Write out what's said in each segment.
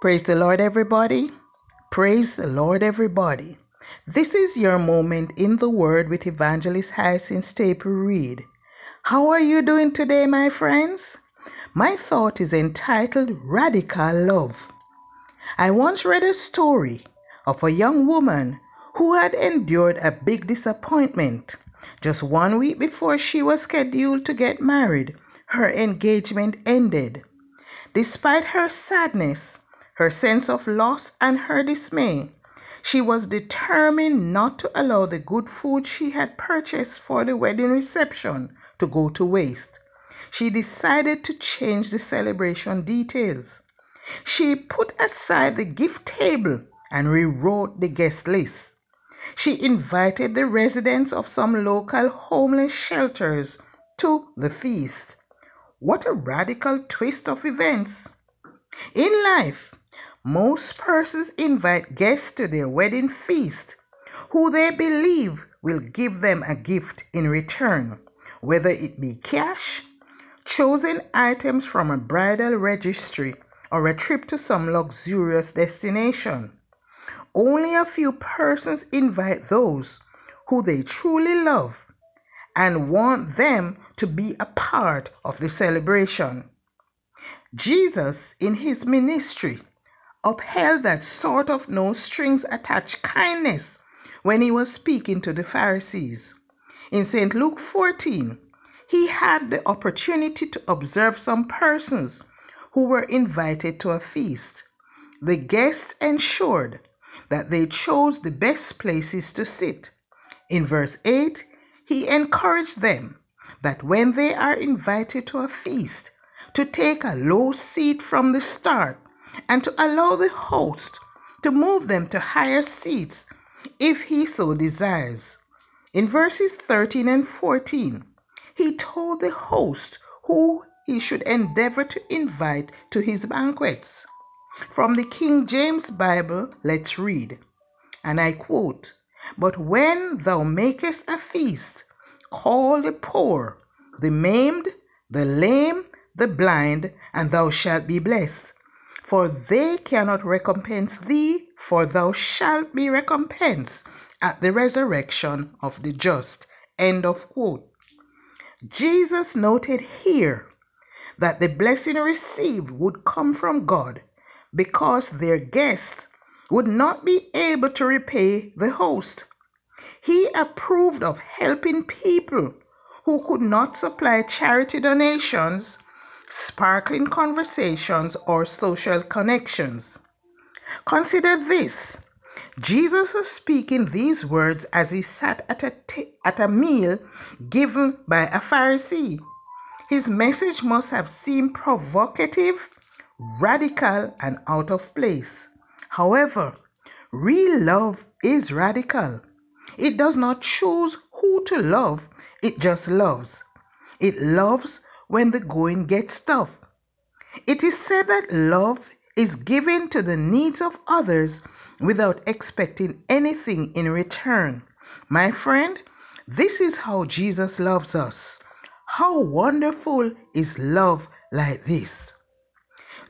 Praise the Lord, everybody. Praise the Lord, everybody. This is your moment in the Word with Evangelist Hyacinth Staple Reed. How are you doing today, my friends? My thought is entitled Radical Love. I once read a story of a young woman who had endured a big disappointment. Just one week before she was scheduled to get married, her engagement ended. Despite her sadness, her sense of loss, and her dismay, she was determined not to allow the good food she had purchased for the wedding reception to go to waste. She decided to change the celebration details. She put aside the gift table and rewrote the guest list. She invited the residents of some local homeless shelters to the feast. What a radical twist of events! In life, most persons invite guests to their wedding feast who they believe will give them a gift in return, whether it be cash, chosen items from a bridal registry, or a trip to some luxurious destination. Only a few persons invite those who they truly love and want them to be a part of the celebration. Jesus, in his ministry, upheld that sort of no strings attached kindness when he was speaking to the Pharisees. In St. Luke 14, he had the opportunity to observe some persons who were invited to a feast. The guests ensured that they chose the best places to sit. In verse 8, he encouraged them that when they are invited to a feast, to take a low seat from the start and to allow the host to move them to higher seats if he so desires. In verses 13 and 14, he told the host who he should endeavor to invite to his banquets. From the King James Bible, let's read. And I quote, But when thou makest a feast, call the poor, the maimed, the lame, the blind, and thou shalt be blessed. For they cannot recompense thee, for thou shalt be recompensed at the resurrection of the just. End of quote. Jesus noted here that the blessing received would come from God because their guest would not be able to repay the host. He approved of helping people who could not supply charity donations, sparkling conversations, or social connections. Consider this Jesus was speaking these words as he sat at a, t- at a meal given by a Pharisee. His message must have seemed provocative, radical, and out of place. However, real love is radical. It does not choose who to love, it just loves. It loves when the going gets tough. It is said that love is given to the needs of others without expecting anything in return. My friend, this is how Jesus loves us. How wonderful is love like this?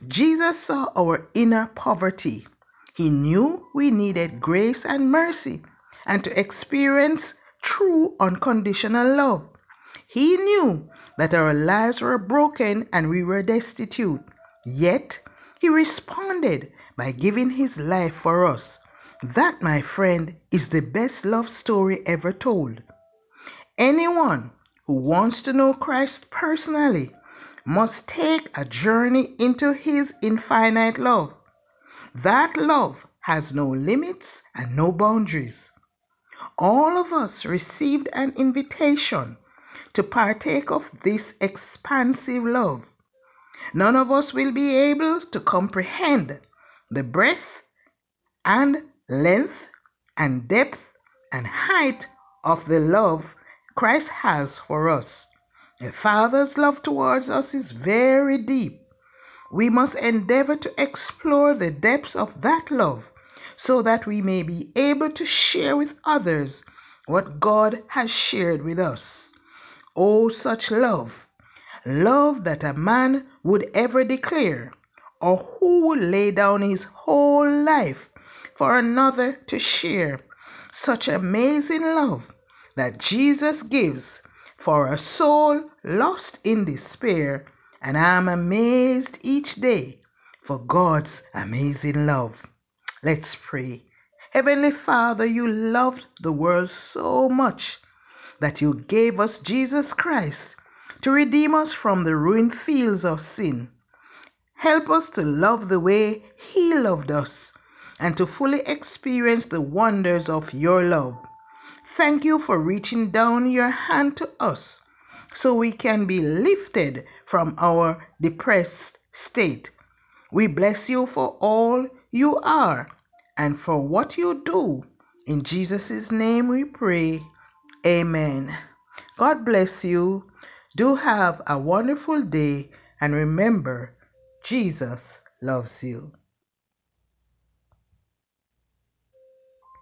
Jesus saw our inner poverty. He knew we needed grace and mercy and to experience true unconditional love. He knew that our lives were broken and we were destitute. Yet, He responded by giving His life for us. That, my friend, is the best love story ever told. Anyone who wants to know Christ personally must take a journey into His infinite love. That love has no limits and no boundaries. All of us received an invitation to partake of this expansive love. None of us will be able to comprehend the breadth and length and depth and height of the love Christ has for us. The Father's love towards us is very deep. We must endeavor to explore the depths of that love so that we may be able to share with others what God has shared with us. Oh, such love! Love that a man would ever declare, or who would lay down his whole life for another to share such amazing love that Jesus gives for a soul lost in despair. And I'm amazed each day for God's amazing love. Let's pray. Heavenly Father, you loved the world so much that you gave us Jesus Christ to redeem us from the ruined fields of sin. Help us to love the way He loved us and to fully experience the wonders of your love. Thank you for reaching down your hand to us so we can be lifted from our depressed state. We bless you for all you are and for what you do. In Jesus' name we pray. Amen. God bless you. Do have a wonderful day and remember, Jesus loves you.